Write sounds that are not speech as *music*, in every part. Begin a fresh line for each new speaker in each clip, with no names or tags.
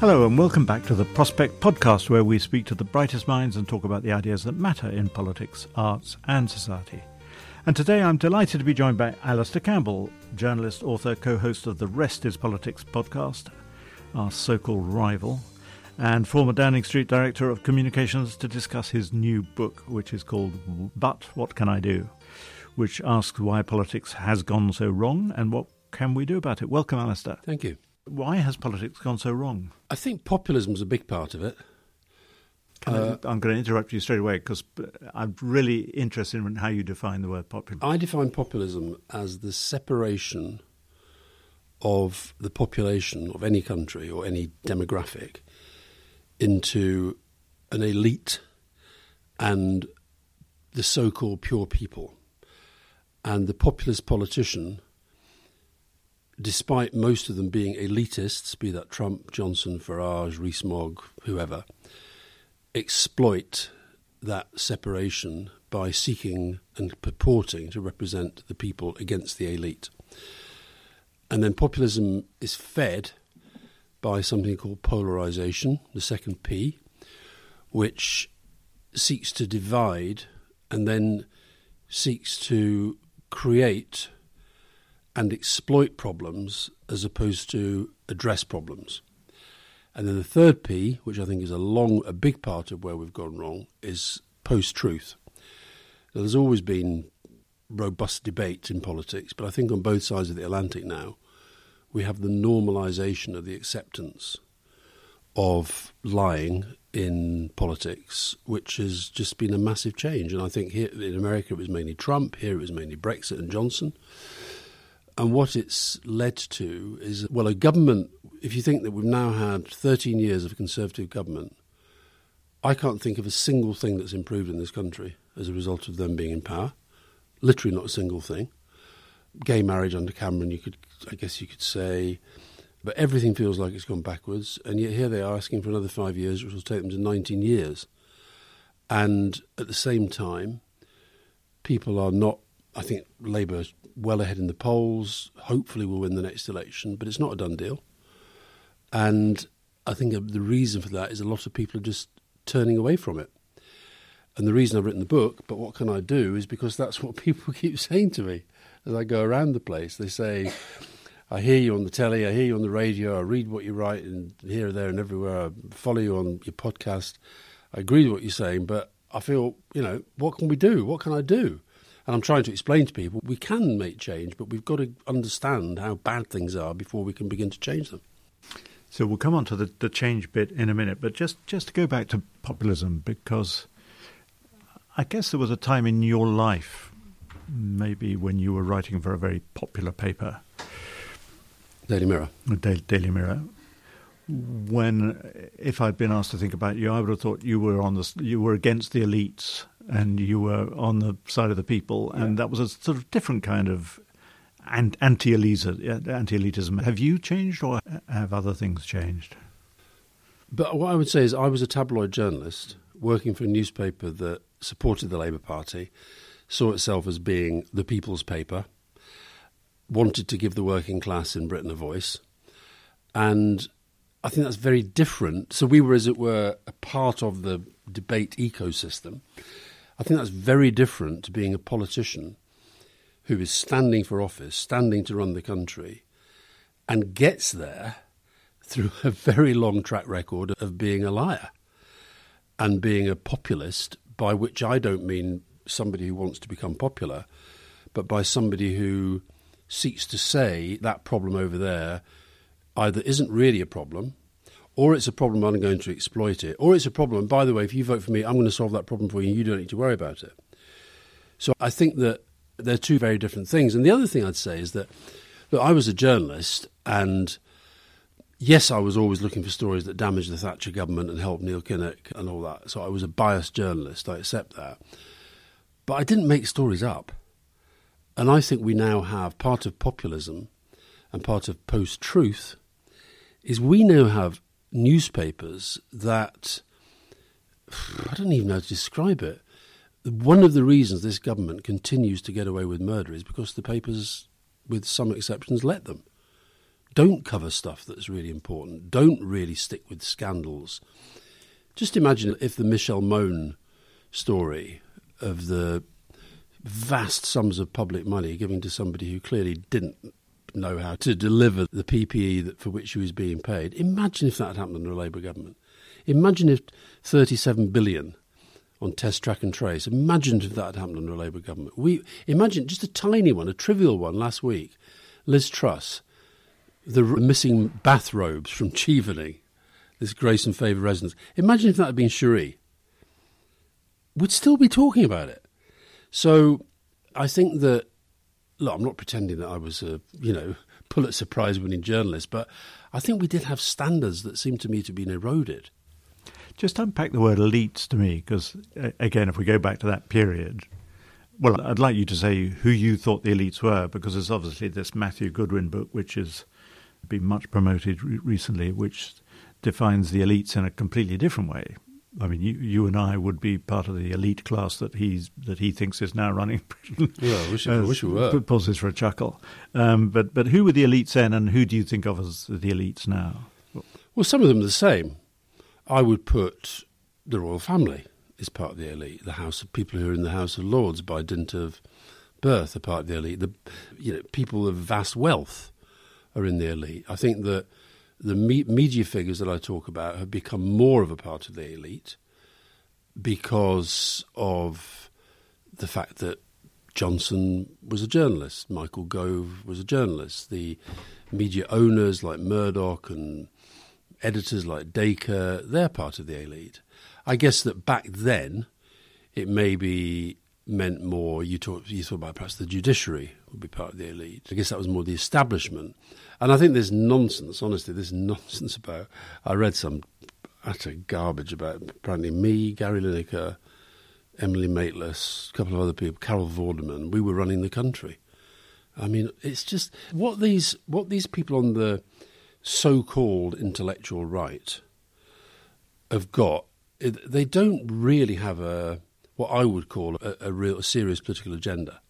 Hello, and welcome back to the Prospect Podcast, where we speak to the brightest minds and talk about the ideas that matter in politics, arts, and society. And today I'm delighted to be joined by Alastair Campbell, journalist, author, co host of the Rest is Politics podcast, our so called rival, and former Downing Street Director of Communications to discuss his new book, which is called But What Can I Do? which asks why politics has gone so wrong and what can we do about it. Welcome, Alastair.
Thank you.
Why has politics gone so wrong?
I think populism is a big part of it.
Uh, I, am going to interrupt you straight away because I'm really interested in how you define the word populism.
I define populism as the separation of the population of any country or any demographic into an elite and the so called pure people. And the populist politician despite most of them being elitists, be that Trump, Johnson, Farage, Rees-Mogg, whoever, exploit that separation by seeking and purporting to represent the people against the elite. And then populism is fed by something called polarization, the second P, which seeks to divide and then seeks to create and exploit problems as opposed to address problems. And then the third P, which I think is a long, a big part of where we've gone wrong, is post-truth. Now, there's always been robust debate in politics, but I think on both sides of the Atlantic now, we have the normalisation of the acceptance of lying in politics, which has just been a massive change. And I think here in America it was mainly Trump, here it was mainly Brexit and Johnson. And what it's led to is, well, a government, if you think that we've now had 13 years of Conservative government, I can't think of a single thing that's improved in this country as a result of them being in power. Literally not a single thing. Gay marriage under Cameron, you could, I guess you could say, but everything feels like it's gone backwards. And yet here they are asking for another five years, which will take them to 19 years. And at the same time, people are not, I think Labour is well ahead in the polls. Hopefully, will win the next election, but it's not a done deal. And I think the reason for that is a lot of people are just turning away from it. And the reason I've written the book, but what can I do, is because that's what *laughs* people keep saying to me as I go around the place. They say, I hear you on the telly, I hear you on the radio, I read what you write, and here, there, and everywhere. I follow you on your podcast. I agree with what you're saying, but I feel, you know, what can we do? What can I do? And I'm trying to explain to people we can make change, but we've got to understand how bad things are before we can begin to change them.
So we'll come on to the, the change bit in a minute, but just, just to go back to populism, because I guess there was a time in your life, maybe when you were writing for a very popular paper,
Daily Mirror.
Daily Mirror. When, if I'd been asked to think about you, I would have thought you were on the you were against the elites and you were on the side of the people, and yeah. that was a sort of different kind of anti-elitism. Have you changed, or have other things changed?
But what I would say is, I was a tabloid journalist working for a newspaper that supported the Labour Party, saw itself as being the people's paper, wanted to give the working class in Britain a voice, and I think that's very different. So we were, as it were, a part of the debate ecosystem. I think that's very different to being a politician who is standing for office, standing to run the country, and gets there through a very long track record of being a liar and being a populist, by which I don't mean somebody who wants to become popular, but by somebody who seeks to say that problem over there either isn't really a problem or it's a problem I'm going to exploit it, or it's a problem, by the way, if you vote for me, I'm going to solve that problem for you you don't need to worry about it. So I think that they're two very different things. And the other thing I'd say is that, look, I was a journalist and yes, I was always looking for stories that damaged the Thatcher government and helped Neil Kinnock and all that. So I was a biased journalist, I accept that. But I didn't make stories up. And I think we now have part of populism and part of post truth is we now have newspapers that I don't even know how to describe it. One of the reasons this government continues to get away with murder is because the papers, with some exceptions, let them. don't cover stuff that's really important, don't really stick with scandals. Just imagine if the Michelle Mone story of the vast sums of public money given to somebody who clearly didn't know how to deliver the PPE that, for which she was being paid. Imagine if that had happened under a Labour government. Imagine if 37 billion on test track and trace. Imagine if that had happened under a Labour government. We imagine just a tiny one, a trivial one last week. Liz Truss, the missing bathrobes from Chevening, this Grace and Favour residence. Imagine if that had been Cherie. We'd still be talking about it. So I think that look, I'm not pretending that I was a you know *laughs* Pulitzer Prize winning journalist, but I think we did have standards that seem to me to been eroded.
Just unpack the word elites to me, because again, if we go back to that period, well, I'd like you to say who you thought the elites were, because there's obviously this Matthew Goodwin book, which has been much promoted re- recently, which defines the elites in a completely different way. I mean, you, you and I would be part of the elite class that he's that he thinks is now running *laughs*
Britain. Yeah, I wish, I wish we were.
Pauses for a chuckle. Um, but but who were the elites then, and who do you think of as the elites now?
Well, some of them are the same. I would put the royal family as part of the elite. The House of people who are in the House of Lords by dint of birth are part of the elite. The you know people of vast wealth are in the elite. I think that the me- media figures that I talk about have become more of a part of the elite because of the fact that Johnson was a journalist, Michael Gove was a journalist, the media owners like Murdoch and editors like Dacre, they're part of the elite. I guess that back then it maybe meant more, you you talk about perhaps the judiciary would be part of the elite. I guess that was more the establishment. And I think there's nonsense, honestly, there's nonsense about. I read some utter garbage about apparently me, Gary Lineker, Emily Maitlis, a couple of other people, Carol Vorderman. We were running the country. I mean, it's just what these what these people on the so-called intellectual right have got. They don't really have a what I would call a, a real a serious political agenda.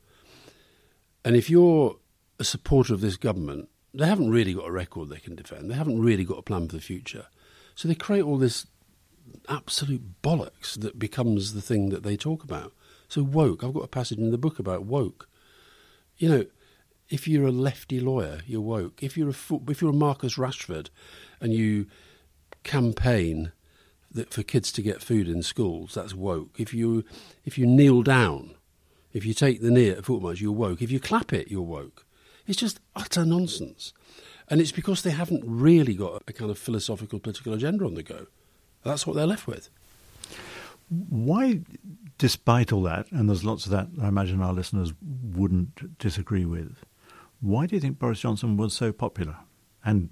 And if you're a supporter of this government, they haven't really got a record they can defend. They haven't really got a plan for the future. So they create all this absolute bollocks that becomes the thing that they talk about. So woke, I've got a passage in the book about woke. You know, if you're a lefty lawyer, you're woke. If you're a if you're a Marcus Rashford, and you campaign that for kids to get food in schools, that's woke. If you if you kneel down, if you take the knee at a football match, you're woke. If you clap it, you're woke. It's just utter nonsense. And it's because they haven't really got a kind of philosophical political agenda on the go. That's what they're left with.
Why, despite all that, and there's lots of that I imagine our listeners wouldn't disagree with, why do you think Boris Johnson was so popular and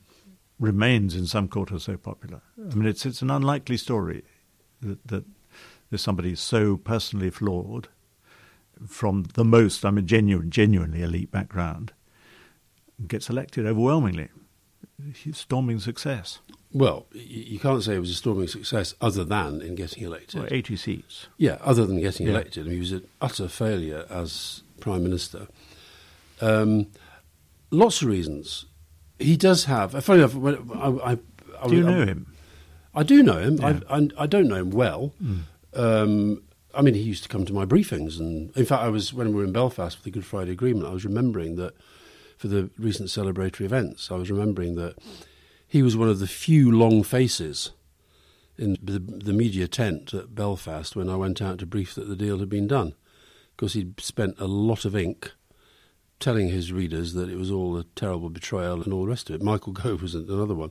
remains in some quarters so popular? I mean, it's, it's an unlikely story that, that there's somebody so personally flawed from the most, I mean, genuine, genuinely elite background gets elected overwhelmingly. Storming success.
Well, you can't say it was a storming success other than in getting elected.
Well, 80 seats.
Yeah, other than getting yeah. elected. I mean, he was an utter failure as Prime Minister. Um, lots of reasons. He does have. Funny enough, I, I,
I, do you know him?
I do know him. Yeah. I, I, don't know him well. Mm. Um, I mean, he used to come to my briefings, and in fact, I was when we were in Belfast for the Good Friday Agreement. I was remembering that for the recent celebratory events, I was remembering that he was one of the few long faces in the, the media tent at Belfast when I went out to brief that the deal had been done, because he'd spent a lot of ink telling his readers that it was all a terrible betrayal and all the rest of it. Michael *laughs* Gove was another one.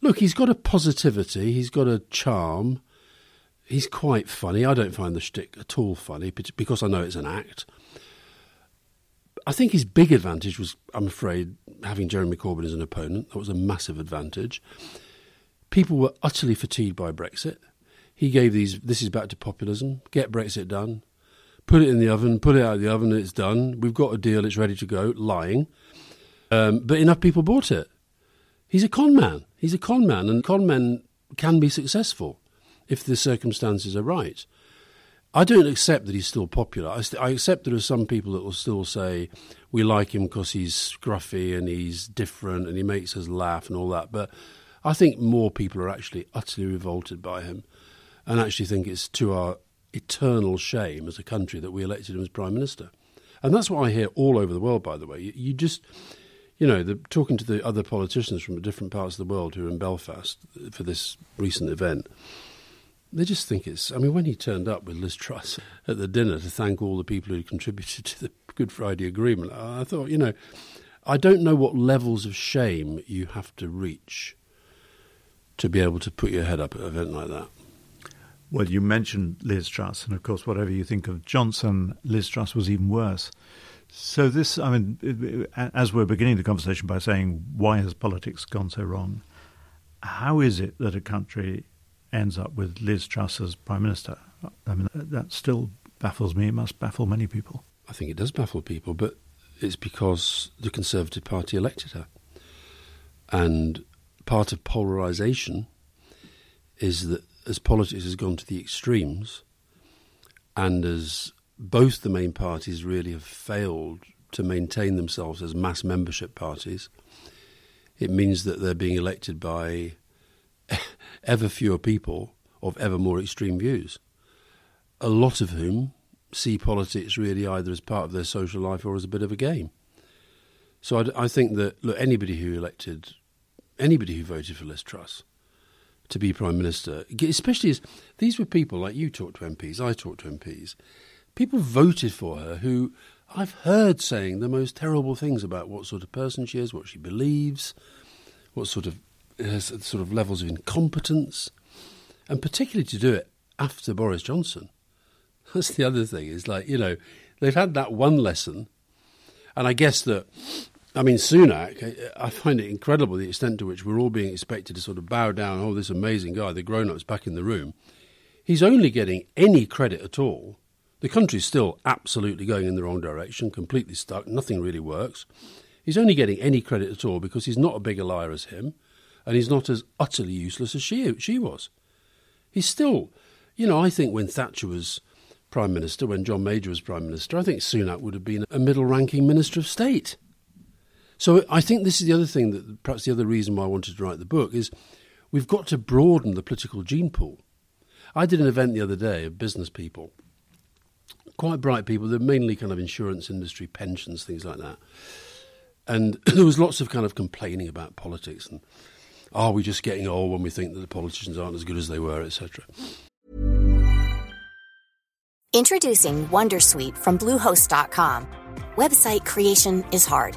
Look, he's got a positivity, he's got a charm. He's quite funny. I don't find the shtick at all funny because I know it's an act. I think his big advantage was, I'm afraid, having Jeremy Corbyn as an opponent. That was a massive advantage. People were utterly fatigued by Brexit. He gave these, this is back to populism, get Brexit done, put it in the oven, put it out of the oven, it's done. We've got a deal, it's ready to go, lying. Um, but enough people bought it. He's a con man. He's a con man, and con men can be successful if the circumstances are right. I don't accept that he's still popular. I, st- I, accept there are some people that will still say we like him because he's scruffy and he's different and he makes us laugh and all that. But I think more people are actually utterly revolted by him and actually think it's to our eternal shame as a country that we elected him as prime minister. And that's what I hear all over the world, by the way. You, you just, you know, the, talking to the other politicians from different parts of the world who are in Belfast for this recent event, they just think it's. I mean, when he turned up with Liz Truss *laughs* at the dinner to thank all the people who contributed to the Good Friday Agreement, I thought, you know, I don't know what levels of shame you have to reach to be able to put your head up at an event like that.
Well, you mentioned Liz Truss, and of course, whatever you think of Johnson, Liz Truss was even worse. So, this, I mean, as we're beginning the conversation by saying, why has politics gone so wrong? How is it that a country ends up with Liz Truss as Prime Minister? I mean, that still baffles me. It must baffle many people.
I think it does baffle people, but it's because the Conservative Party elected her. And part of polarisation is that as politics has gone to the extremes, and as both the main parties really have failed to maintain themselves as mass membership parties, it means that they're being elected by *laughs* ever fewer people of ever more extreme views, a lot of whom see politics really either as part of their social life or as a bit of a game. So I, I think that look, anybody who elected, anybody who voted for Liz Truss to be prime minister, especially as these were people like you talked to MPs, I talked to MPs, people voted for her who I've heard saying the most terrible things about what sort of person she is, what she believes, what sort of sort of levels of incompetence, and particularly to do it after Boris Johnson. *laughs* That's the other thing. Is like you know they've had that one lesson, and I guess that I mean, Sunak, I find it incredible the extent to which we're all being expected to sort of bow down, oh, this amazing guy, the grown ups back in the room. He's only getting any credit at all. The country's still absolutely going in the wrong direction, completely stuck, nothing really works. He's only getting any credit at all because he's not a bigger liar as him, and he's not as utterly useless as she, she was. He's still, you know, I think when Thatcher was Prime Minister, when John Major was Prime Minister, I think Sunak would have been a middle ranking Minister of State. So I think this is the other thing that perhaps the other reason why I wanted to write the book is we've got to broaden the political gene pool. I did an event the other day of business people, quite bright people. They're mainly kind of insurance industry, pensions, things like that. And *clears throat* there was lots of kind of complaining about politics and are we just getting old when we think that the politicians aren't as good as they were, etc.
Introducing Wondersuite from Bluehost.com. Website creation is hard.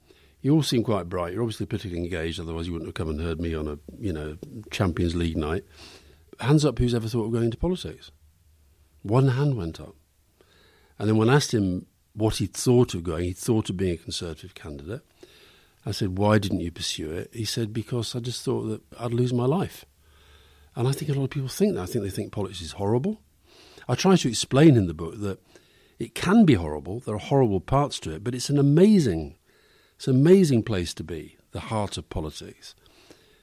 you all seem quite bright. You're obviously politically engaged, otherwise you wouldn't have come and heard me on a you know Champions League night. Hands up, who's ever thought of going into politics? One hand went up, and then when I asked him what he thought of going, he thought of being a Conservative candidate. I said, "Why didn't you pursue it?" He said, "Because I just thought that I'd lose my life." And I think a lot of people think that. I think they think politics is horrible. I try to explain in the book that it can be horrible. There are horrible parts to it, but it's an amazing it's an amazing place to be, the heart of politics.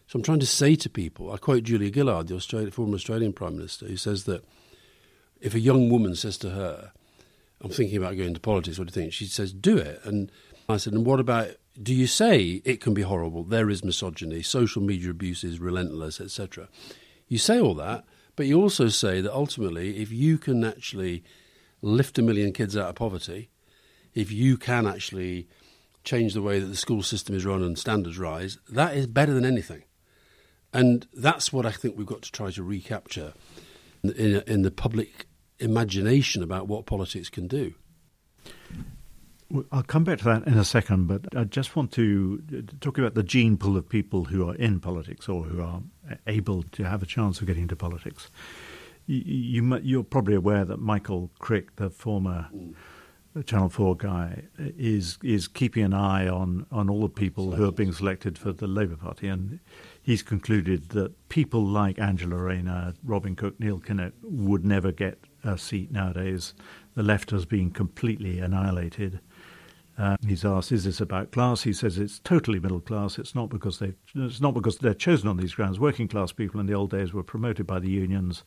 So I'm trying to say to people, I quote Julia Gillard, the Australian, former Australian Prime Minister, who says that if a young woman says to her, I'm thinking about going into politics, what do you think? She says, do it. And I said, and what about, do you say it can be horrible? There is misogyny, social media abuse is relentless, etc. You say all that, but you also say that ultimately, if you can actually lift a million kids out of poverty, if you can actually change the way that the school system is run and standards rise, that is better than anything. And that's what I think we've got to try to recapture in, in the public imagination about what politics can do.
I'll come back to that in a second, but I just want to talk about the gene pool of people who are in politics or who are able to have a chance of getting into politics. You, you, are probably aware that Michael Crick, the former mm. Channel Four guy, is is keeping an eye on, on all the people who are being selected for the Labour Party, and he's concluded that people like Angela Rayner, Robin Cook, Neil Kinnock would never get a seat nowadays. The left has been completely annihilated uh, he's asked, "Is this about class?" He says it's totally middle class. It's not because they it's not because they're chosen on these grounds. Working class people in the old days were promoted by the unions.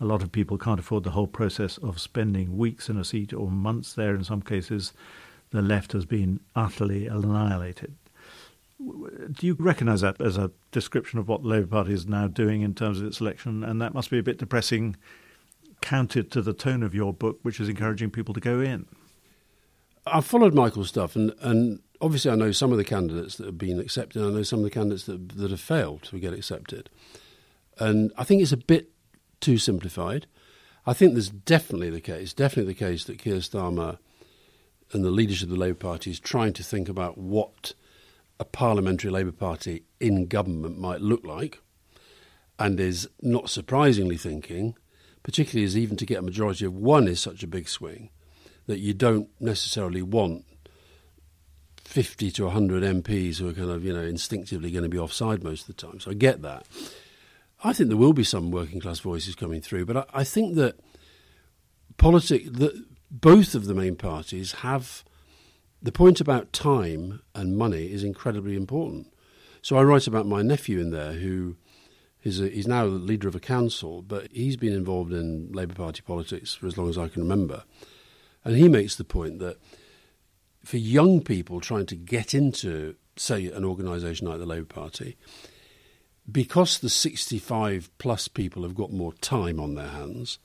A lot of people can't afford the whole process of spending weeks in a seat or months there. In some cases, the left has been utterly annihilated. Do you recognise that as a description of what the Labour Party is now doing in terms of its election? And that must be a bit depressing, counted to the tone of your book, which is encouraging people to go in.
I've followed Michael's stuff, and, and obviously I know some of the candidates that have been accepted. I know some of the candidates that that have failed to get accepted, and I think it's a bit too simplified. I think there's definitely the case, definitely the case that Keir Starmer and the leadership of the Labour Party is trying to think about what a parliamentary Labour Party in government might look like, and is not surprisingly thinking, particularly as even to get a majority of one is such a big swing that you don't necessarily want 50 to 100 MPs who are kind of, you know, instinctively going to be offside most of the time. So I get that. I think there will be some working class voices coming through, but I, I think that politics, that both of the main parties have the point about time and money is incredibly important. So I write about my nephew in there who is a, he's now the leader of a council, but he's been involved in Labour Party politics for as long as I can remember. And he makes the point that for young people trying to get into, say, an organisation like the Labour Party, because the 65 plus people have got more time on their hands,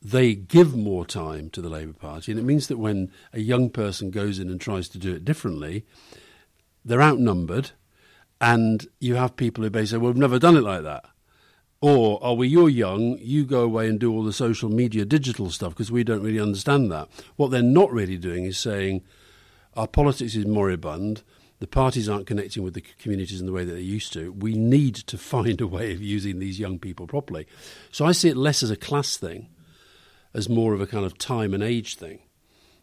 they give more time to the Labour Party. And it means that when a young person goes in and tries to do it differently, they're outnumbered. And you have people who basically say, well, we've never done it like that. Or are we, you're young, you go away and do all the social media digital stuff because we don't really understand that. What they're not really doing is saying our politics is moribund, the parties aren't connecting with the communities in the way that they used to. We need to *laughs* find a way of using these young people properly. So I see it less as a class thing, as more of a kind of time and age thing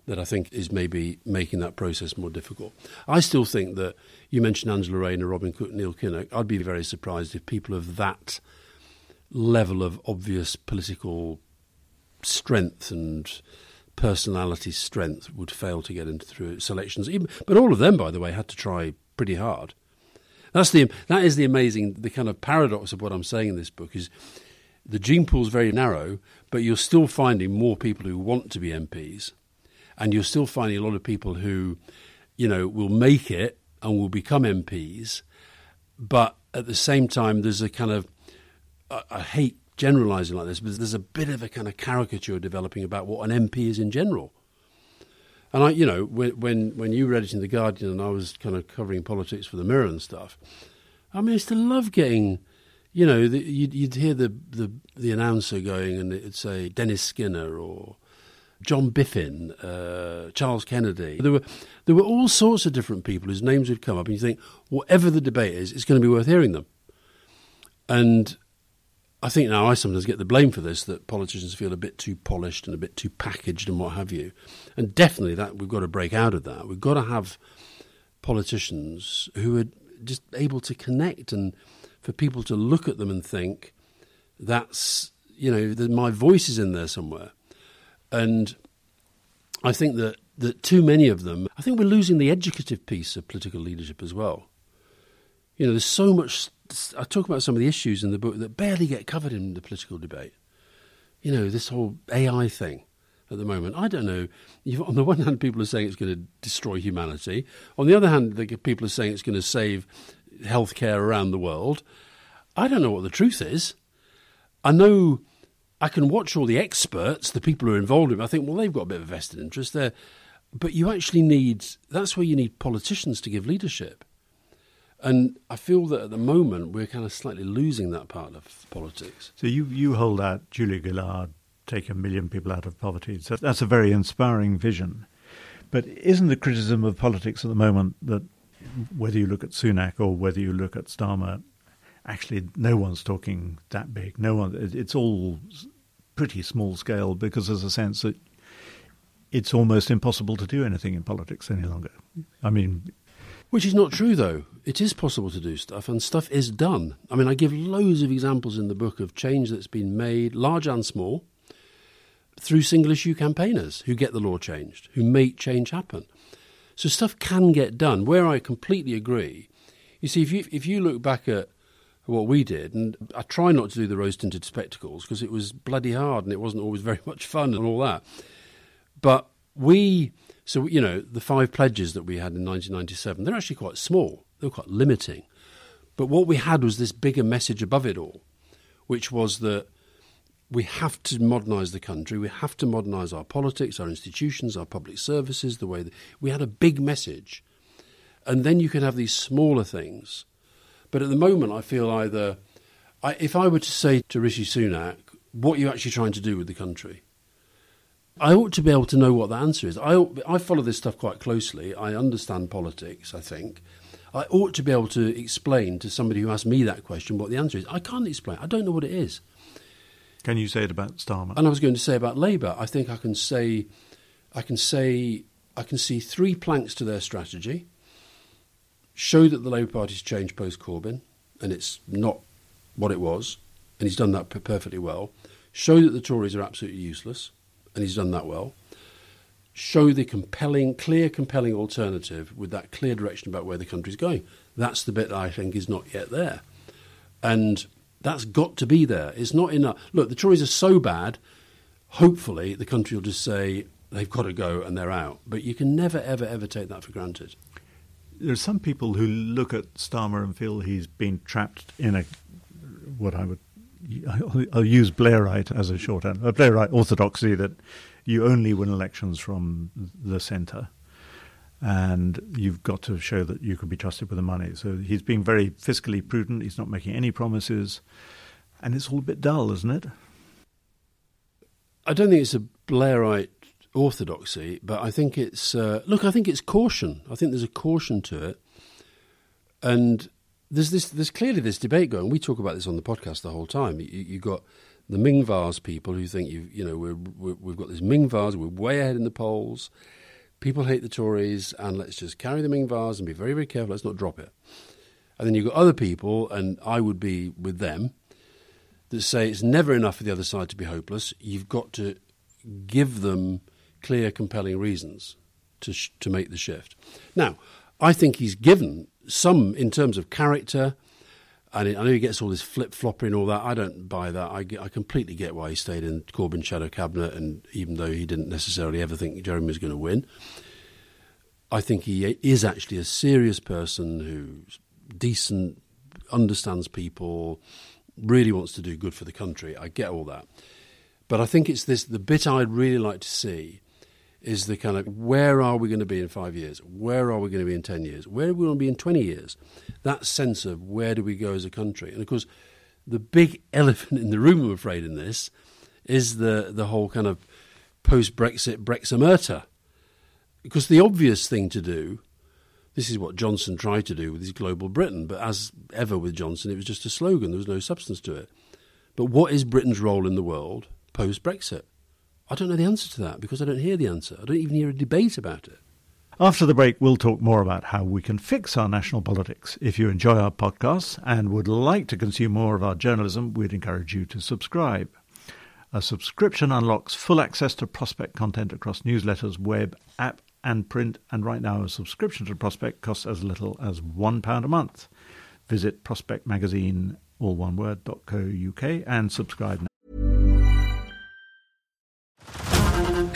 that I think is maybe making that process more difficult. I still think that you mentioned Angela Rayner, Robin Cook, Neil Kinnock. I'd be very surprised if people of that level of obvious political strength and personality strength would fail to get into through selections. Even, But all of them, by the way, had to try pretty hard. That's the that is the amazing the kind of paradox of what I'm saying in this book is the gene pool is very narrow, but you're still finding more people who want to be MPs, and you're still finding a lot of people who, you know, will make it and will become MPs, but at the same time there's a kind of I, I hate generalising like this, but there's a bit of a kind of caricature developing about what an MP is in general. And I, you know, when when when you were editing the Guardian and I was kind of covering politics for the Mirror and stuff, I mean, I used to love getting, you know, the, you'd, you'd hear the, the the announcer going and it'd say Dennis Skinner or John Biffen, uh, Charles Kennedy. There were there were all sorts of different people whose names would come up, and you think, whatever the debate is, it's going to be worth hearing them. And I think now I sometimes get the blame for this that politicians feel a bit too polished and a bit too packaged and what have you. And definitely that we've got to break out of that. We've got to have politicians who are just able to connect and for people to look at them and think that's you know that my voice is in there somewhere. And I think that that too many of them I think we're losing the educative piece of political leadership as well. You know, there's so much I talk about some of the issues in the book that barely get covered in the political debate. You know, this whole AI thing at the moment. I don't know. You've, on the one hand, people are saying it's going to destroy humanity. On the other hand, the, people are saying it's going to save healthcare around the world. I don't know what the truth is. I know I can watch all the experts, the people who are involved in it. I think, well, they've got a bit of vested interest. They're, but you actually need that's where you need politicians to give leadership. And I feel that at the moment we're kind of slightly losing that part of politics.
So you, you hold out Julia Gillard, take a million people out of poverty. So that's a very inspiring vision. But isn't the criticism of politics at the moment that whether you look at Sunak or whether you look at Starmer, actually no one's talking that big. No one. It's all pretty small scale because there's a sense that it's almost impossible to do anything in politics any longer. I mean,
which is not true, though. It is possible to do stuff, and stuff is done. I mean, I give loads of examples in the book of change that's been made, large and small, through single issue campaigners who get the law changed, who make change happen. So stuff can get done. Where I completely agree, you see, if you if you look back at what we did, and I try not to do the rose tinted spectacles because it was bloody hard and it wasn't always very *laughs* much fun and all that. But we so, you know, the five pledges that we had in 1997, they're actually quite small, they're quite limiting. But what we had was this bigger message above it all, which was that we have to modernise the country, we have to modernise our politics, our institutions, our public services, the way that we had a big message. And then you can have these smaller things. But at the moment, I feel either, I, if I were to say to Rishi Sunak, what are you actually trying to do with the country? I ought to be able to know what the answer is. I, ought, I follow this stuff quite closely. I understand politics, I think. I ought to be able to explain to somebody who asks me that question what the answer is. I can't explain. I don't know what it is.
Can you say it about Starmer?
And I was going to say about Labour. I think I can say, I can say, I can see three planks to their strategy. Show that the Labour Party's changed post Corbyn, and it's not what it was, and he's done that perfectly well. Show that the Tories are absolutely useless and he's done that well. Show the compelling, clear, compelling alternative with that clear direction about where the country's going. That's the bit I think is not yet there. And that's got to be there. It's not enough. Look, the Tories are so bad, hopefully the country will just say they've got to go and they're out. But you can never, ever, ever take that for granted.
There are some people who look at Starmer and feel he's been trapped in a what I would I'll use Blairite as a shorthand, a Blairite orthodoxy that you only win elections from the centre, and you've got to show that you can be trusted with the money. So he's being very fiscally prudent. He's not making any promises, and it's all a bit dull, isn't it?
I don't think it's a Blairite orthodoxy, but I think it's uh, look. I think it's caution. I think there's a caution to it, and there's this there's clearly this debate going. We talk about this on the podcast the whole time. You, you got the Ming Vase people who think you you know we're, we have got this Ming Vase, we're way ahead in the polls. People hate the Tories, and let's just carry the Ming Vase and be very very careful. Let's not drop it. And then you've got other people, and I would be with them, that say it's never enough for the other side to be hopeless. You've got to give them clear, compelling reasons to sh- to make the shift. Now, I think he's given some in terms of character. And I know he gets all this flip flopping and all that. I don't buy that. I, I completely get why he stayed in Corbyn shadow cabinet, and even though he didn't necessarily ever think Jeremy was going to win, I think he is actually a serious person who's decent, understands people, really wants to do good for the country. I get all that, but I think it's this the bit I'd really like to see is the kind of where are we going to be in five years? Where are we going to be in 10 years? Where are we going to be in 20 years? That sense of where do we go as a country? And of course, the big *laughs* elephant in the room, I'm afraid, in this is the, the whole kind of post Brexit Brexomerta. Because the obvious thing to do, this is what Johnson tried to do with his Global Britain, but as ever with Johnson, it was just a slogan, there was no substance to it. But what is Britain's role in the world post Brexit? I don't know the answer to that because I don't hear the answer. I don't even hear a debate about it.
After the break, we'll talk more about how we can fix our national politics. If you enjoy our podcasts and would like to consume more of our journalism, we'd encourage you to subscribe. A subscription unlocks full access to Prospect content across newsletters, web, app, and print, and right now a subscription to Prospect costs as little as £1 a month. Visit Prospect Magazine, all one word, .co.uk and subscribe now.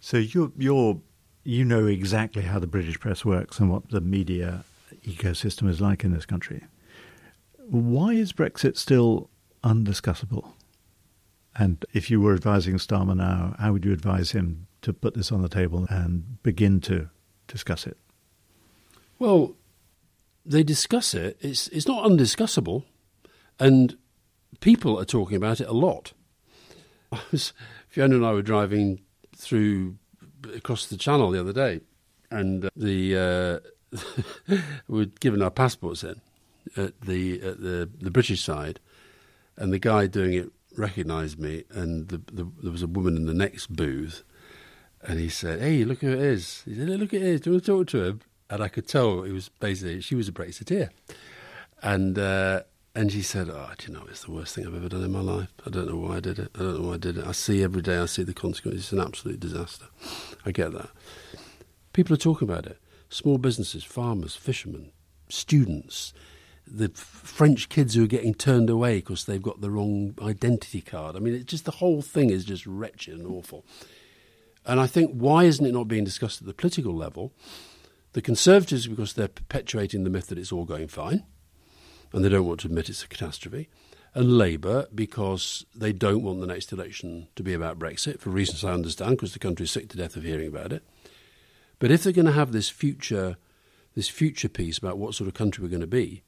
So you're, you're, you know exactly how the British press works and what the media ecosystem is like in this country. Why is Brexit still undiscussable? And if you were advising Starmer now, how would you advise him to put this on the table and begin to discuss it?
Well, they discuss it. It's it's not undiscussable, and people are talking about it a lot. I was *laughs* Fiona and I were driving through across the channel the other day, and uh, the uh, *laughs* we'd given our passports in at the at the the British side, and the guy doing it recognised me, and the, the, there was a woman in the next booth, and he said, "Hey, look who it is." He said, "Look at it. Do you want to talk to him?" And I could tell it was basically she was a Brexiteer, and. Uh, and she said, "Oh, do you know, it's the worst thing I've ever done in my life. I don't know why I did it. I don't know why I did it. I see every day. I see the consequences. It's an absolute disaster. I get that. People are talking about it. Small businesses, farmers, fishermen, students, the French kids who are getting turned away because they've got the wrong identity card. I mean, it's just the whole thing is just wretched and awful. And I think why isn't it not being discussed at the political level? The Conservatives, because they're perpetuating the myth that it's all going fine and they don't want to admit it's a catastrophe. And Labour, because they don't want the next election to be about Brexit, for reasons I understand, because the country is sick to death of hearing about it. But if they're going to have this future, this future piece about what sort of country we're going to be,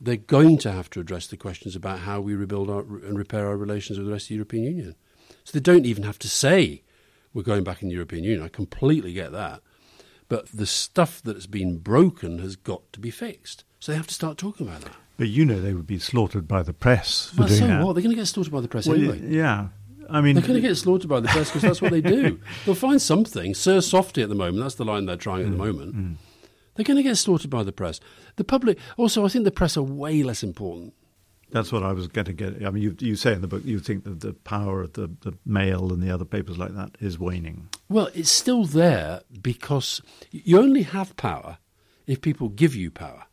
they're going to have to address the questions about how we rebuild our, and repair our relations with the rest of the European Union. So they don't even have to say we're going back in the European Union. I completely get that. But the stuff that's been broken has got to be fixed. So they have to start talking about that.
But you know they would be slaughtered by the press for
well,
doing
so
that.
what? They're going to get slaughtered by the press
Well,
anyway.
yeah. I mean,
They're going to get slaughtered by the press because that's what they do. *laughs* They'll find something. Sir Softy at the moment, that's the line they're trying at the mm, moment. Mm. They're going to get slaughtered by the press. The public, also, I think the press are way less important.
That's what I was going to get. I mean, you, you say in the book you think that the power of the, the Mail and the other papers like that is waning.
Well, it's still there because you only have power if people give you power.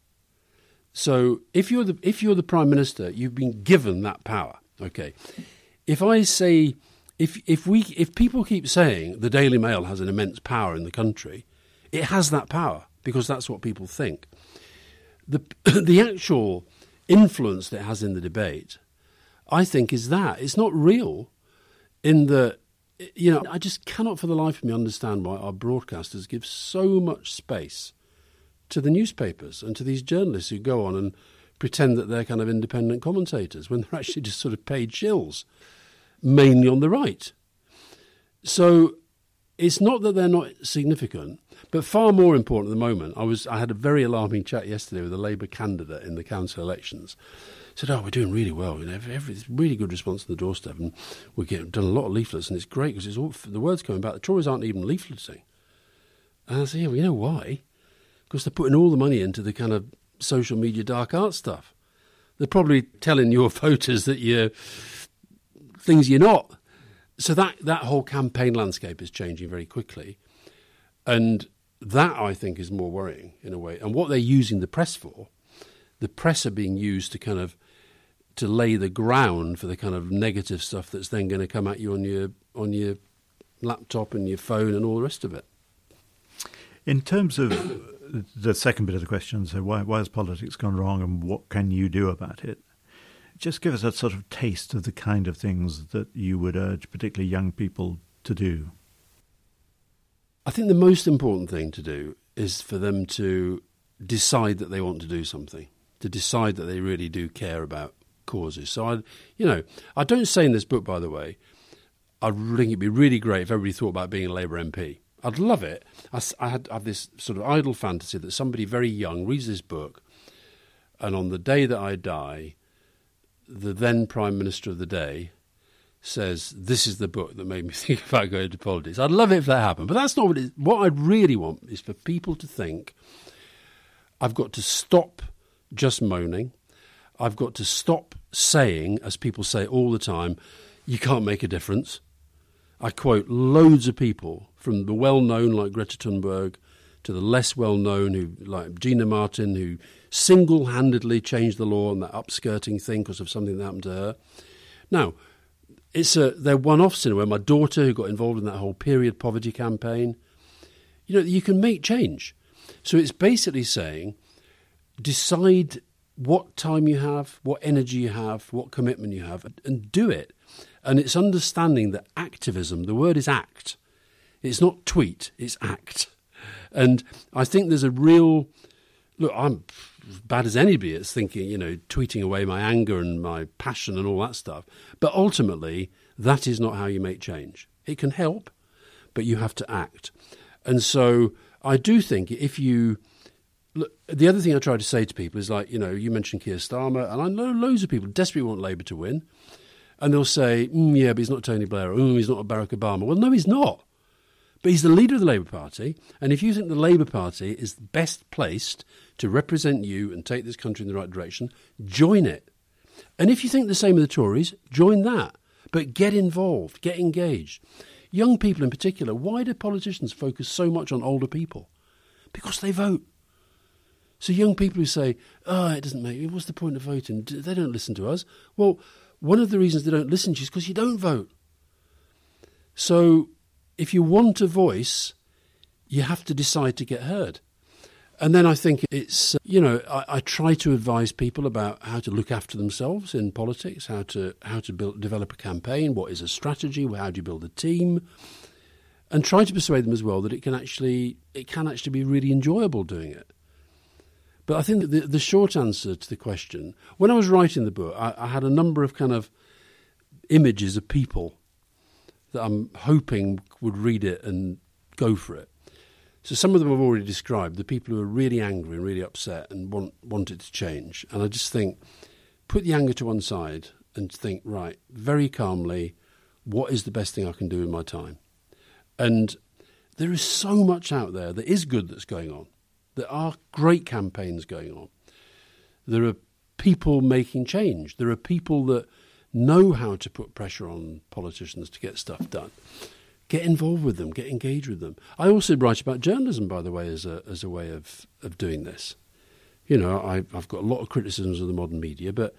So if you're the if you're the prime minister, you've been given that power. Okay. If I say if if we if people keep saying the Daily Mail has an immense power in the country, it has that power because that's what people think. The *clears throat* the actual influence that it has in the debate, I think, is that it's not real. In the you know, I just cannot for the life of me understand why our broadcasters give so much space to the newspapers and to these journalists who go on and pretend that they're kind of independent commentators when they're *laughs* actually just sort of paid shills, mainly on the right. So it's not that they're not significant, But far more important at the moment, I was I had a very alarming chat yesterday with a Labour candidate in the council elections. Said, "Oh, we're doing really well. You know, every, every really good response on the doorstep, and getting done a lot of leaflets, and it's great because it's all the words coming back. The Tories aren't even leafleting." And I said, "Yeah, well, you know why? Because they're putting all the money into the kind of social media dark art stuff. They're probably telling your *laughs* voters that you're things you're not." So that that whole campaign landscape is changing very quickly, and that I think is more worrying in a way. And what they're using the press for, the press are being used to kind of to lay the ground for the kind of negative stuff that's then going to come at you on your on your laptop and your phone and all the rest of it.
In terms of the second bit of the question, so why, why has politics gone wrong and what can you do about it? Just give us a sort of taste of the kind of things that you would urge, particularly young people, to do.
I think the most important thing to do is for them to decide that they want to do something, to decide that they really do care about causes. So I, you know, I don't say in this book, by the way, I think it'd be really great if everybody thought about being a Labour MP. I'd love it. I, I had I have this sort of idle fantasy that somebody very young reads this book, and on the day that I die, the then Prime Minister of the day says this is the book that made me *laughs* think about going into politics. I'd love it if that happened, but that's not what it, what I'd really want is for people to think I've got to stop just moaning. I've got to stop saying, as people say all the time, you can't make a difference. I quote loads of people from the well-known like Greta Thunberg to the less well-known who like Gina Martin who single-handedly changed the law on that upskirting thing because of something that happened to her. Now, it's a they're one-offs in a way. My daughter, who got involved in that whole period poverty campaign, you know, you can make change. So it's basically saying, decide what time you have, what energy you have, what commitment you have, and do it. And it's understanding that activism, the word is act. It's not tweet, it's act. And I think there's a real look, I'm as bad as anybody at thinking, you know, tweeting away my anger and my passion and all that stuff. But ultimately, that is not how you make change. It can help, but you have to act. And so I do think if you look, the other thing I try to say to people is like, you know, you mentioned Keir Starmer, and I know loads of people desperately want Labour to win, and they'll say, mm, yeah, but he's not Tony Blair, or mm, he's not Barack Obama. Well, no, he's not. But he's the leader of the Labour Party, and if you think the Labour Party is best placed to represent you and take this country in the right direction, join it. And if you think the same of the Tories, join that. But get involved, get engaged. Young people in particular, why do politicians focus so much on older people? Because they vote. So young people who say, "Oh, it doesn't make. What's the point of voting? They don't listen to us." Well, one of the reasons they don't listen to you is because you don't vote. So if you want a voice, you have to decide to get heard. And then I think it's, uh, you know, I, I, try to advise people about how to look after themselves in politics, how to how to build, develop a campaign, what is a strategy, how do you build a team, and try to persuade them as well that it can actually it can actually be really enjoyable doing it. But I think the, the short answer to the question, when I was writing the book, I, I had a number of kind of images of people that I'm hoping would read it and go for it. So some of them I've already described, the people who are really angry and really upset and want, want it to change. And I just think, put the anger to one side and think, right, very calmly, what is the best thing I can do in my time? And there is so much out there that is good that's going on. There are great campaigns going on. There are people making change. There are people that know how to put pressure on politicians to get stuff done. Get involved with them, get engaged with them. I also write about journalism, by the way, as a, as a way of, of doing this. You know, I, I've got a lot of criticisms of the modern media, but,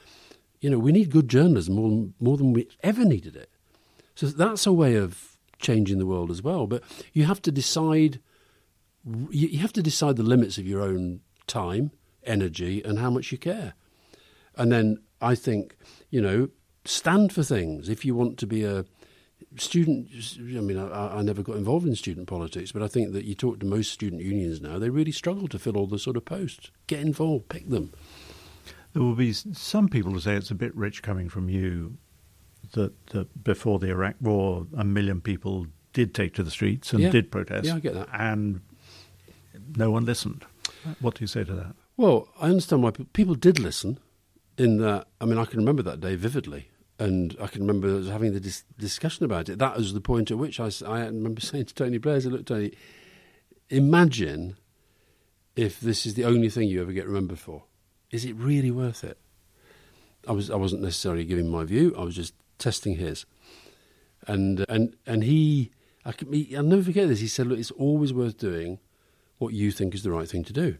you know, we need good journalism more, more than we ever needed it. So that's a way of changing the world as well. But you have to decide, you have to decide the limits of your own time, energy, and how much you care. And then I think, you know, stand for things. If you want to be a student, I mean, I, I, never got involved in student politics, but I think that you talk to most student unions now, they really struggle to fill all the sort of posts. Get involved, pick them.
There will be some people who say it's a bit rich coming from you that, that before the Iraq War, a million people did take to the streets and
yeah.
did protest.
Yeah, I get that.
And no one listened. What do you say to that?
Well, I understand why people did listen. In that, I mean, I can remember that day vividly, and I can remember having the dis- discussion about it. That was the point at which I, I remember *laughs* saying to Tony Blair, "I looked, Tony, imagine if this is the only thing you ever get remembered for. Is it really worth it?" I was I wasn't necessarily giving my view. I was just testing his, and and and he, I can, he, I'll never forget this. He said, "Look, it's always worth doing what you think is the right thing to do,"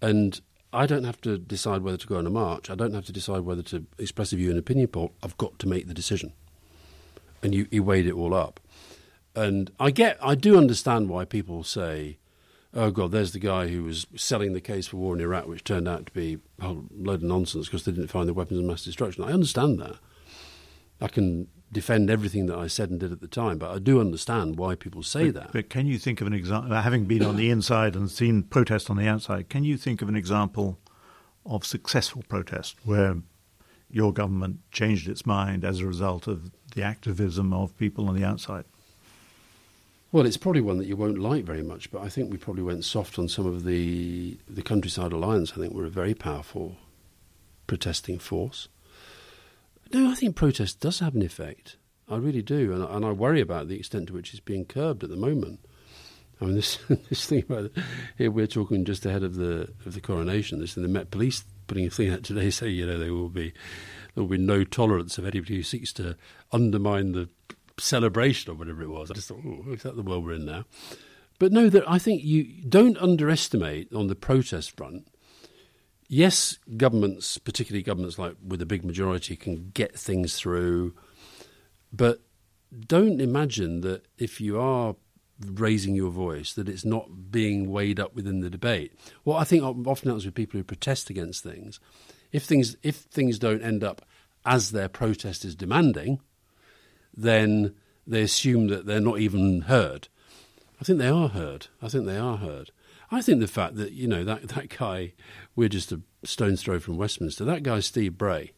and I don't have to decide whether to go on a march. I don't have to decide whether to express a view in an opinion poll. I've got to make the decision. And you, he weighed it all up. And I get, I do understand why people say, oh God, there's the guy who was selling the case for war in Iraq, which turned out to be a load of nonsense because they didn't find the weapons of mass destruction. I understand that. I can defend everything that I said and did at the time, but I do understand why people say
but,
that.
But can you think of an example, having been on the inside and seen protest on the outside, can you think of an example of successful protest where your government changed its mind as a result of the activism of people on the outside?
Well, it's probably one that you won't like very much, but I think we probably went soft on some of the the countryside alliance. I think we're a very powerful protesting force. No, I think protest does have an effect. I really do, and, and I worry about the extent to which it's being curbed at the moment. I mean, *laughs* this this thing about here we're talking just ahead of the of the coronation. This thing, the Met Police putting a thing out today *laughs* saying you know there will be there will be no tolerance of anybody who seeks to undermine the celebration or whatever it was. I just thought, oh, is that the world we're in now? But no, that I think you don't underestimate on the protest front yes, governments, particularly governments like with a big majority, can get things through, but don't imagine that if you are raising your voice that it's not being weighed up within the debate. What I think often happens with people who protest against things, if things if things don't end up as their protest is demanding, then they assume that they're not even heard. I think they are heard. I think they are heard. I think the fact that you know that that guy, we're just a stone's throw from Westminster. That guy Steve Bray,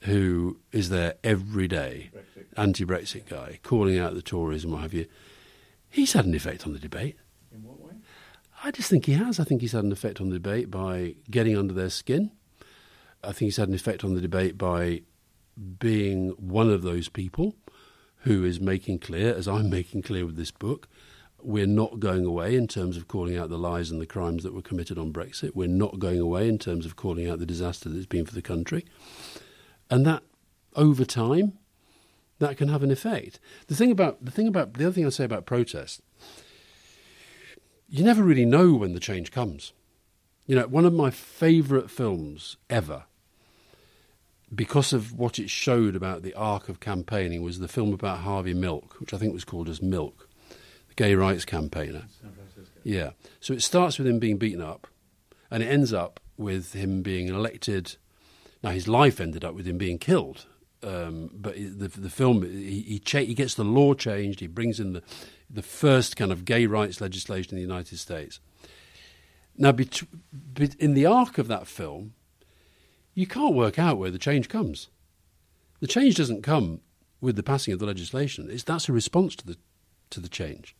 who is there every day, anti-Brexit guy, calling out the Tories and what have you. He's had an effect on the debate.
In what way?
I just think he has. I think he's had an effect on the debate by getting under their skin. I think he's had an effect on the debate by being one of those people who is making clear, as I'm making clear with this book, we're not going away in terms of calling out the lies and the crimes that were committed on Brexit. We're not going away in terms of calling out the disaster that it's been for the country. And that, over time, that can have an effect. The thing about the thing about the other thing I say about protest, you never really know when the change comes. You know, one of my favourite films ever, because of what it showed about the arc of campaigning, was the film about Harvey Milk, which I think was called as Milk gay rights campaigner. Yeah. So it starts with him being beaten up, and it ends up with him being elected. Now his life ended up with him being killed, um, but the the film he he, cha- he, gets the law changed. He brings in the the first kind of gay rights legislation in the United States. Now, bet- bet- in the arc of that film, you can't work out where the change comes. The change doesn't come with the passing of the legislation. It's, that's a response to the to the change.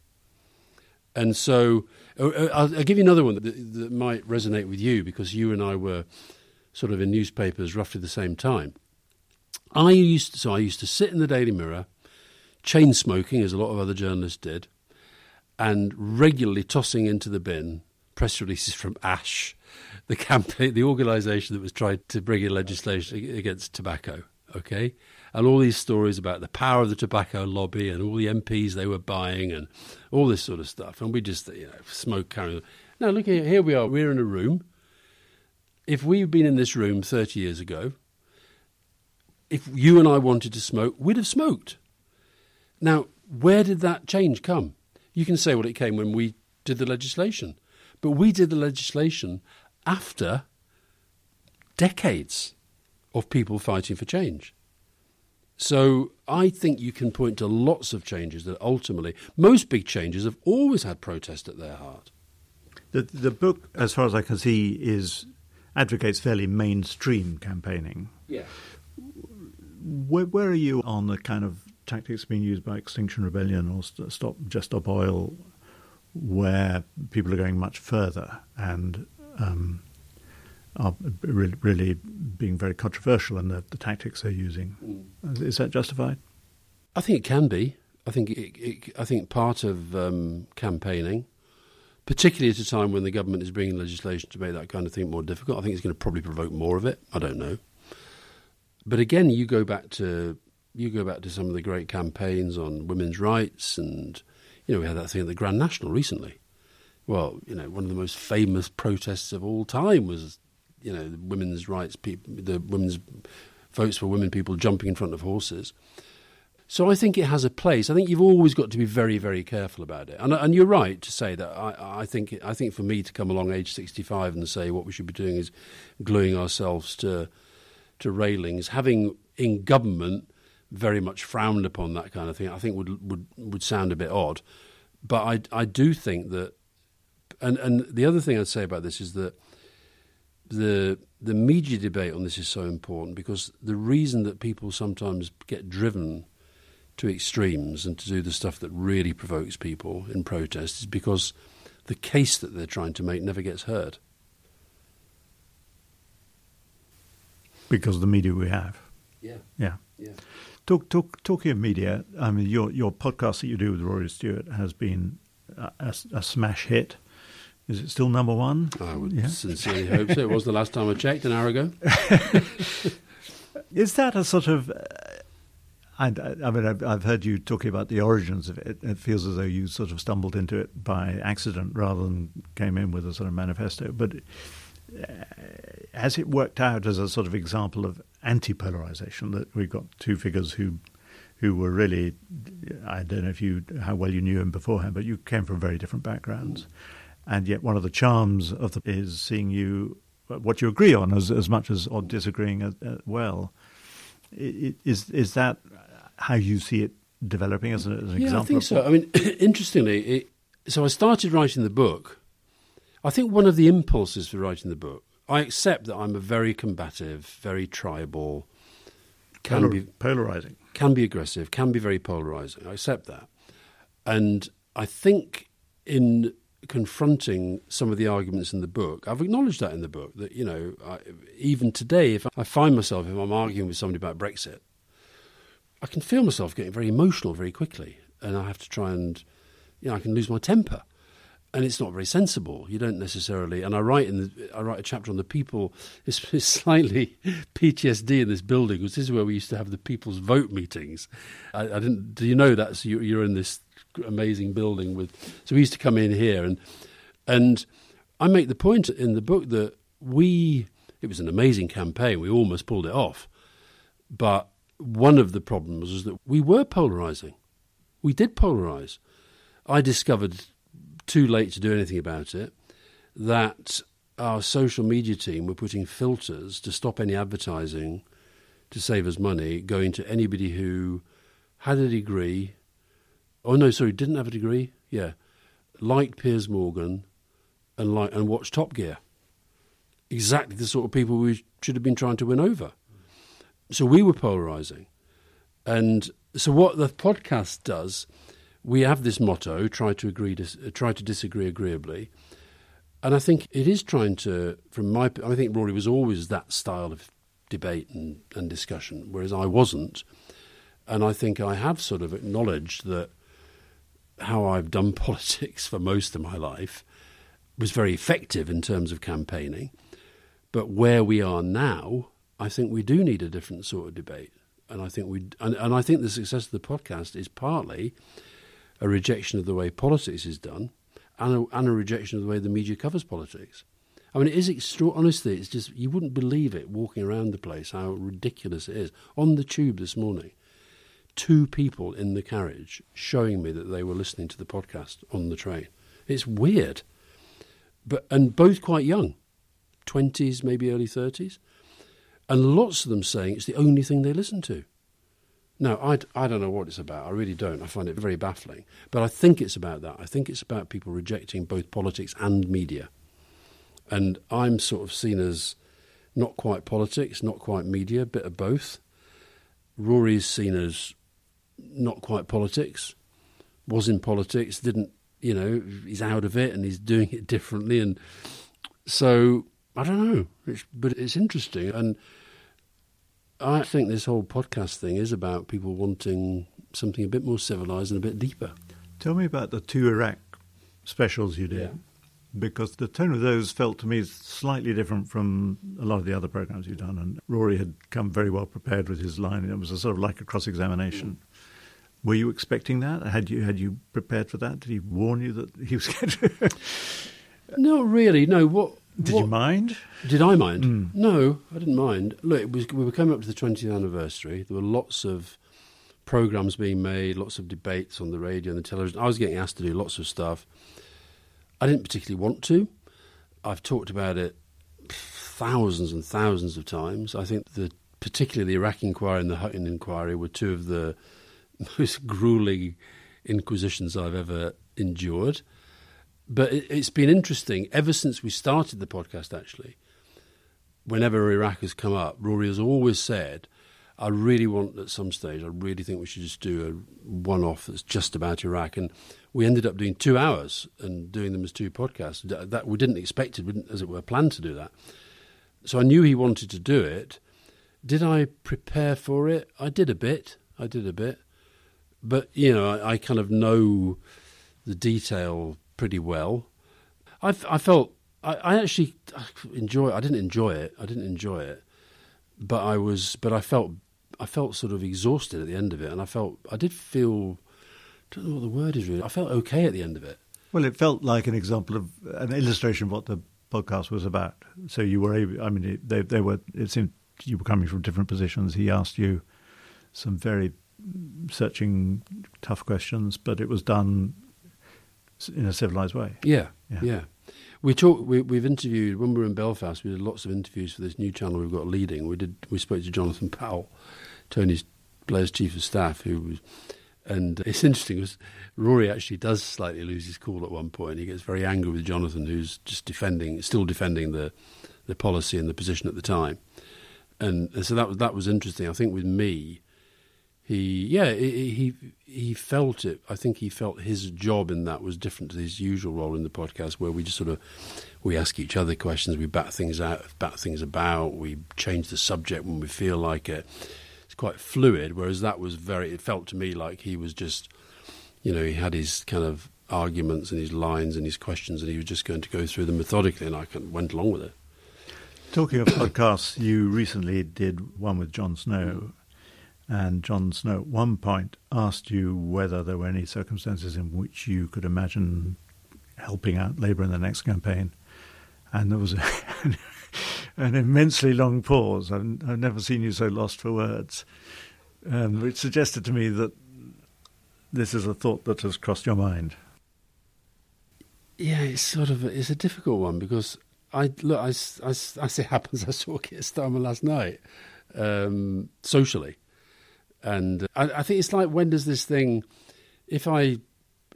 And so uh, uh, I'll, give you another one that, that might resonate with you because you and I were sort of in newspapers roughly the same time. I used to, so I used to sit in the Daily Mirror, chain smoking as a lot of other journalists did, and regularly tossing into the bin press releases from Ash, the campaign, the organisation that was trying to bring in legislation against tobacco. Okay, and all these stories about the power of the tobacco lobby and all the MPs they were buying and all this sort of stuff. And we just, you know, smoke carrying. Now, look here, here we are, we're in a room. If we'd been in this room 30 years ago, if you and I wanted to smoke, we'd have smoked. Now, where did that change come? You can say, well, it came when we did the legislation. But we did the legislation after decades of people fighting for change. So I think you can point to lots of changes that ultimately, most big changes have always had protest at their heart.
The the book, as far as I can see, is advocates fairly mainstream campaigning.
Yeah.
Where, where are you on the kind of tactics being used by Extinction Rebellion or Stop Just Stop Oil? where people are going much further and um, are really, really, being very controversial in the, the tactics they're using. Mm. Is that justified?
I think it can be. I think it, it, I think part of um, campaigning, particularly at a time when the government is bringing legislation to make that kind of thing more difficult, I think it's going to probably provoke more of it. I don't know. But again, you go back to you go back to some of the great campaigns on women's rights, and you know we had that thing at the Grand National recently. Well, you know, one of the most famous protests of all time was, you know, the women's rights, people, the women's votes for women, people jumping in front of horses. So I think it has a place. I think you've always got to be very, very careful about it. And, and you're right to say that. I, I think I think for me to come along age 65 and say what we should be doing is gluing ourselves to to railings, having in government very much frowned upon that kind of thing, I think would would would sound a bit odd. But I I do think that, and and the other thing I'd say about this is that the the media debate on this is so important because the reason that people sometimes get driven to extremes and to do the stuff that really provokes people in protest is because the case that they're trying to make never gets heard.
Because of the media we have.
Yeah.
Yeah.
Yeah.
Talk, talk, talking of media, I mean, your your podcast that you do with Rory Stewart has been a, a, a smash hit. Is it still number one?
I would yeah. sincerely hope so. It was the last time I checked, an hour ago. *laughs*
Is that a sort of? Uh, I, I, mean, I've, I've, heard you talking about the origins of it. It feels as though you sort of stumbled into it by accident rather than came in with a sort of manifesto. But uh, has it worked out as a sort of example of anti-polarization that we've got two figures who who were really I don't know if you how well you knew him beforehand, but you came from very different backgrounds, and yet one of the charms of the is seeing you what you agree on as as much as or disagreeing as, uh, well. Is is that how you see it developing as, an, as an
yeah,
example?
I think so. I mean, *clears throat* interestingly, it, so I started writing the book. I think one of the impulses for writing the book I accept that I'm a very combative, very tribal,
can Polar- be polarizing,
can be aggressive, can be very polarizing. I accept that, and I think in confronting some of the arguments in the book, I've acknowledged that in the book that you know I, even today, if I find myself if I'm arguing with somebody about Brexit, I can feel myself getting very emotional very quickly, and I have to try and you know I can lose my temper and it's not very sensible. You don't necessarily. And I write in the, I write a chapter on the people. *laughs* It's, it's slightly *laughs* PTSD in this building because this is where we used to have the people's vote meetings. I, I didn't. Do you know that? So you, you're in this amazing building with. So we used to come in here and and I make the point in the book that we. It was an amazing campaign. We almost pulled it off, but one of the problems was that we were polarizing. We did polarize. I discovered too late to do anything about it, that our social media team were putting filters to stop any advertising to save us money going to anybody who had a degree. Oh no, sorry, didn't have a degree. Yeah, liked Piers Morgan and like and watched Top Gear. Exactly the sort of people we should have been trying to win over. So we were polarizing, and so what the podcast does we have this motto: try to agree, dis- uh, try to disagree agreeably. And I think it is trying to, from my, I think Rory was always that style of debate and, and discussion, whereas I wasn't. And I think I have sort of acknowledged that how I've done *laughs* politics for most of my life was very effective in terms of campaigning. But where we are now, I think we do need a different sort of debate. And I think we, and, and I think the success of the podcast is partly a rejection of the way politics is done and a, and a rejection of the way the media covers politics. I mean, it is extraordinary. Honestly, it's just you wouldn't believe it walking around the place how ridiculous it is. On the tube this morning, two people in the carriage showing me that they were listening to the podcast on the train. It's weird, but and both quite young, twenties, maybe early thirties, and lots of them saying it's the only thing they listen to. No, I, I don't know what it's about. I really don't. I find it very baffling. But I think it's about that. I think it's about people rejecting both politics and media. And I'm sort of seen as not quite politics, not quite media, a bit of both. Rory's seen as not quite politics, was in politics, didn't you know, he's out of it and he's doing it differently. And so I don't know, it's, but it's interesting. And I think this whole podcast thing is about people wanting something a bit more civilized and a bit deeper.
Tell me about the two Iraq specials you did.
Yeah.
Because the tone of those felt to me slightly different from a lot of the other programs you've done. And Rory had come very well prepared with his line. It was a sort of like a cross examination. Were you expecting that? Had you had you prepared for that? Did he warn you that he was *laughs* going to?
Not really. No. What
Did
what,
you mind?
Did I mind? Hmm. No, I didn't mind. Look, it was, we were coming up to the 20th anniversary. There were lots of programs being made, lots of debates on the radio and the television. I was getting asked to do lots of stuff. I didn't particularly want to. I've talked about it thousands and thousands of times. I think the particularly the Iraq inquiry and the Hutton inquiry were two of the most grueling inquisitions I've ever endured. But it, it's been interesting ever since we started the podcast. Actually, whenever Iraq has come up, Rory has always said, "I really want at some stage. I really think we should just do a one-off that's just about Iraq." And we ended up doing two hours and doing them as two podcasts. That- we didn't expect it, as it were, plan to do that. So I knew he wanted to do it. Did I prepare for it? I did a bit. I did a bit, but you know, I, I kind of know the detail pretty well. I, I felt I, I actually enjoy. I didn't enjoy it. I didn't enjoy it, but I was. But I felt. I felt sort of exhausted at the end of it, and I felt. I did feel. I don't know what the word is really. I felt okay at the end of it.
Well, it felt like an example of an illustration of what the podcast was about. So you were able. I mean, they they were. It seemed you were coming from different positions. He asked you some very searching, tough questions, but it was done in a civilized way.
Yeah,
Yeah.
yeah. We talk. We, we've interviewed when we were in Belfast. We did lots of interviews for this new channel we've got leading. We did. We spoke to Jonathan Powell, Tony's Blair's chief of staff, who was. And *laughs* it's interesting because Rory actually does slightly lose his cool at one point. He gets very angry with Jonathan, who's just defending, still defending the, the policy and the position at the time. And, and so that was that was interesting. I think with me, he yeah he, he felt it. I think he felt his job in that was different to his usual role in the podcast, where we just sort of we ask each other questions, we bat things out, bat things about, we change the subject when we feel like it. It's quite fluid. Whereas that was very. It felt to me like he was just, you know, he had his kind of arguments and his lines and his questions, and he was just going to go through them methodically, and I went along with it.
Talking of *coughs* podcasts, you recently did one with Jon Snow, and Jon Snow at one point asked you whether there were any circumstances in which you could imagine helping out Labour in the next campaign, and there was a, *laughs* an immensely long pause. I've, I've never seen you so lost for words, um, which suggested to me that this is a thought that has crossed your mind.
Yeah, it's sort of a, it's a difficult one because I look I, I s- as it happens I saw Keir Starmer last night um, socially, and I, I think it's like when does this thing? If I,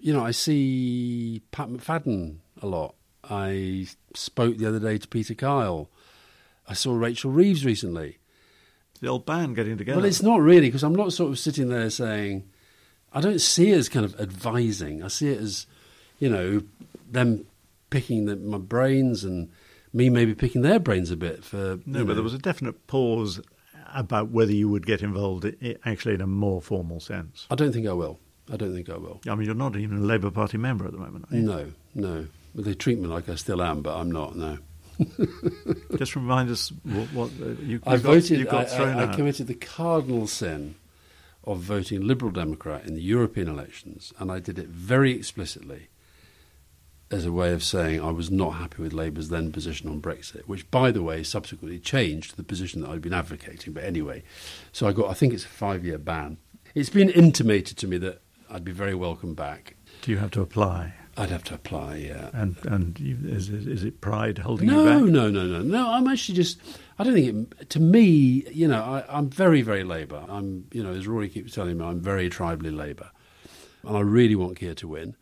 you know, I see Pat McFadden a lot. I spoke the other day to Peter Kyle. I saw Rachel Reeves recently.
The old band getting together.
Well, it's not really because I'm not sort of sitting there saying, I don't see it as kind of advising. I see it as, you know, them picking the, my brains and me maybe picking their brains a bit for.
No, but
know.
there was a definite pause about whether you would get involved actually in a more formal sense.
I don't think I will. I don't think I will.
I mean, you're not even a Labour Party member at the moment, are you?
No, no. But they treat me like I still am, but I'm not. No. *laughs*
Just remind us what, what uh, you, you
I
got,
voted.
You got
I,
thrown
I, I committed the cardinal sin of voting Liberal Democrat in the European elections, and I did it very explicitly as a way of saying I was not happy with Labour's then position on Brexit, which, by the way, subsequently changed the position that I'd been advocating. But anyway, so I got. I think it's a five-year ban. It's been intimated to me that I'd be very welcome back.
Do you have to apply?
I'd have to apply. Yeah.
And and you, is, it pride holding
No,
you back?
no, no, no, no. No, I'm actually just. I don't think it. To me, you know, I, I'm very, very Labour. I'm, you know, as Rory keeps telling me, I'm very tribally Labour, and I really want Keir to win.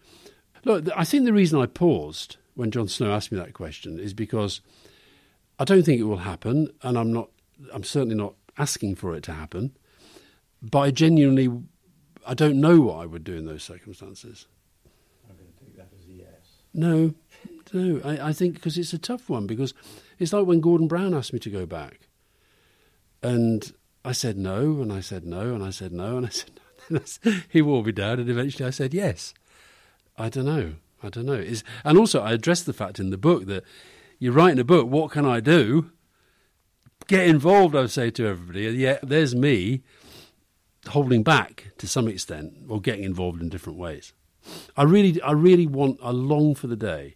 Look, I think the reason I paused when Jon Snow asked me that question is because I don't think it will happen, and I'm not. I'm certainly not asking for it to happen. But I genuinely, I don't know what I would do in those circumstances. I'm going to take that as a yes. No, no. I, I think because it's a tough one because it's like when Gordon Brown asked me to go back, and I said no, and I said no, and I said no, and I said no. *laughs* he wore me down, and eventually I said yes. I don't know. I don't know. It's, and also, I addressed the fact in the book that you're writing a book. What can I do? Get involved, I say to everybody. Yet, there's me holding back to some extent, or getting involved in different ways. I really, I really want. I long for the day.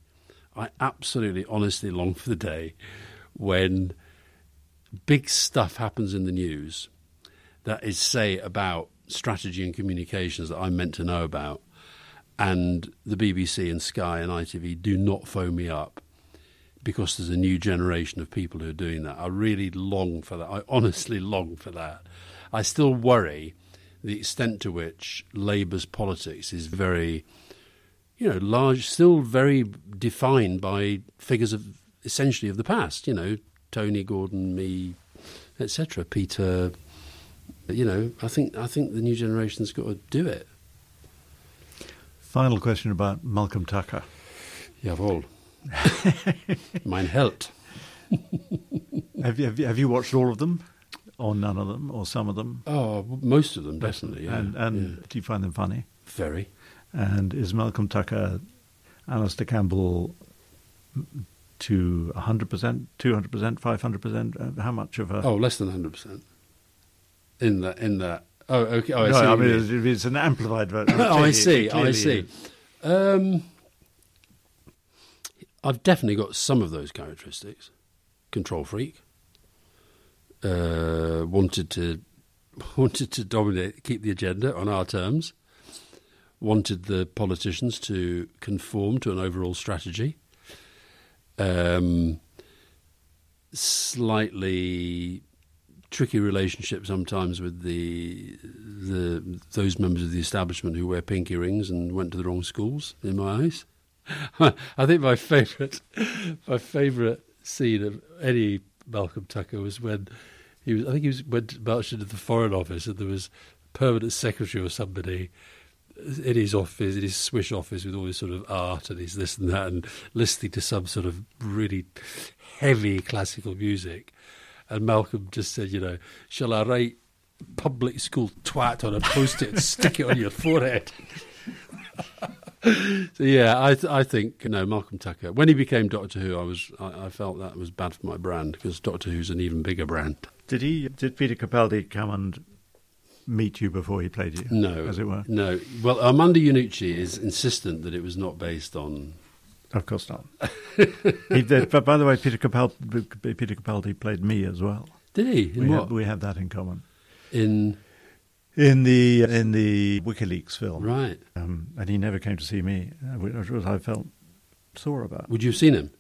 I absolutely, honestly long for the day when big stuff happens in the news that is, say, about strategy and communications that I'm meant to know about, and the BBC and Sky and ITV do not phone me up because there's a new generation of people who are doing that. I really long for that. I honestly long for that. I still worry the extent to which Labour's politics is very, you know, large, still very defined by figures of essentially of the past. You know, Tony Gordon, me, etc. Peter. You know, I think I think the new generation's got to do it.
Final question about Malcolm Tucker.
Jawohl. *laughs* Mein Held.
have, you, have, you, have you watched all of them? Or none of them? Or some of them?
Oh, most of them, definitely. Yeah.
And, and
yeah.
do you find them funny?
Very.
And is Malcolm Tucker, Alastair Campbell to 100%, 200%, 500%? How much of a.
Oh, less than 100%. In that, in that. Oh, okay. Oh, I
no,
see.
I mean, it's, it's an amplified version. *coughs*
oh, I see. I see. Um, I've definitely got some of those characteristics. Control freak. Uh, wanted to *laughs* wanted to dominate, keep the agenda on our terms. Wanted the politicians to conform to an overall strategy. Um, slightly tricky relationship sometimes with the the those members of the establishment who wear pinky rings and went to the wrong schools. In my eyes, *laughs* I think my favourite my favourite scene of any Malcolm Tucker was when he was. I think he was went marched into the Foreign Office and there was permanent secretary or somebody in his office, in his swish office, with all this sort of art and his this and that, and listening to some sort of really heavy classical music. And Malcolm just said, you know, shall I write public school twat on a post-it and stick it on your forehead? *laughs* so yeah, I th- I think you know Malcolm Tucker. When he became Doctor Who, I was I, I felt that was bad for my brand because Doctor Who's an even bigger brand.
Did he? Did Peter Capaldi come and meet you before he played you?
No,
as it were.
No. Well, Armando Iannucci is insistent that it was not based on.
Of course not. *laughs* he did, but by the way, Peter Capaldi, Peter Capaldi played me as well.
Did he? In
we
what?
Have, we have that in common.
In
in the in the WikiLeaks film,
right?
Um, and he never came to see me, which was I felt sore about.
Would you have seen him?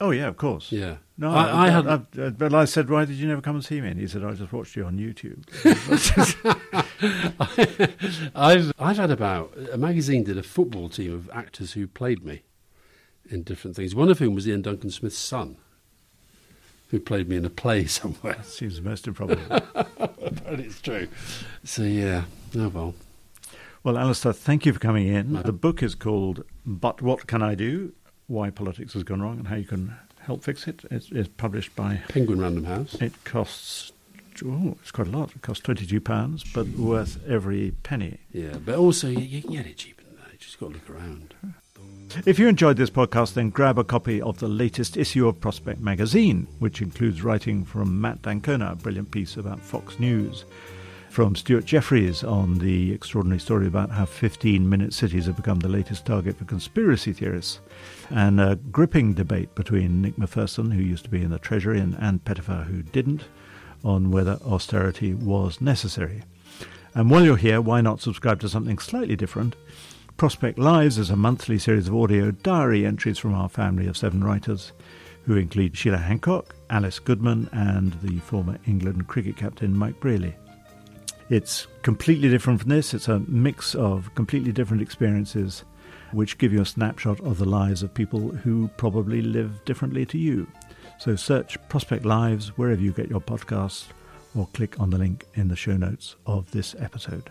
Oh yeah, of course.
Yeah.
No,
I,
I,
I had.
I, I, uh, but I said, why did you never come and see me? And he said, I just watched you on YouTube. *laughs*
I've I've had about a magazine did a football team of actors who played me in different things. One of whom was Iain Duncan Smith's son, who played me in a play *laughs* somewhere.
Seems most improbable. *laughs*
but it's true. So yeah. Oh well.
Well, Alastair, thank you for coming in. The book is called "But What Can I Do." Why politics has gone wrong and how you can help fix it. It's, it's published by
Penguin Random House.
It costs oh, it's quite a lot. It costs twenty two pounds, but worth every penny.
Yeah, but also you, you can get it cheaper than that. You just got to look around.
If you enjoyed this podcast, then grab a copy of the latest issue of Prospect magazine, which includes writing from Matt D'Ancona, a brilliant piece about Fox News, from Stuart Jeffries on the extraordinary story about how 15 minute cities have become the latest target for conspiracy theorists, and a gripping debate between Nick Macpherson, who used to be in the Treasury, and Ann Pettifor, who didn't, on whether austerity was necessary. And while you're here, why not subscribe to something slightly different? Prospect Lives is a monthly series of audio diary entries from our family of seven writers, who include Sheila Hancock, Alice Goodman, and the former England cricket captain Mike Brearley. It's completely different from this. It's a mix of completely different experiences which give you a snapshot of the lives of people who probably live differently to you. So search Prospect Lives wherever you get your podcasts or click on the link in the show notes of this episode.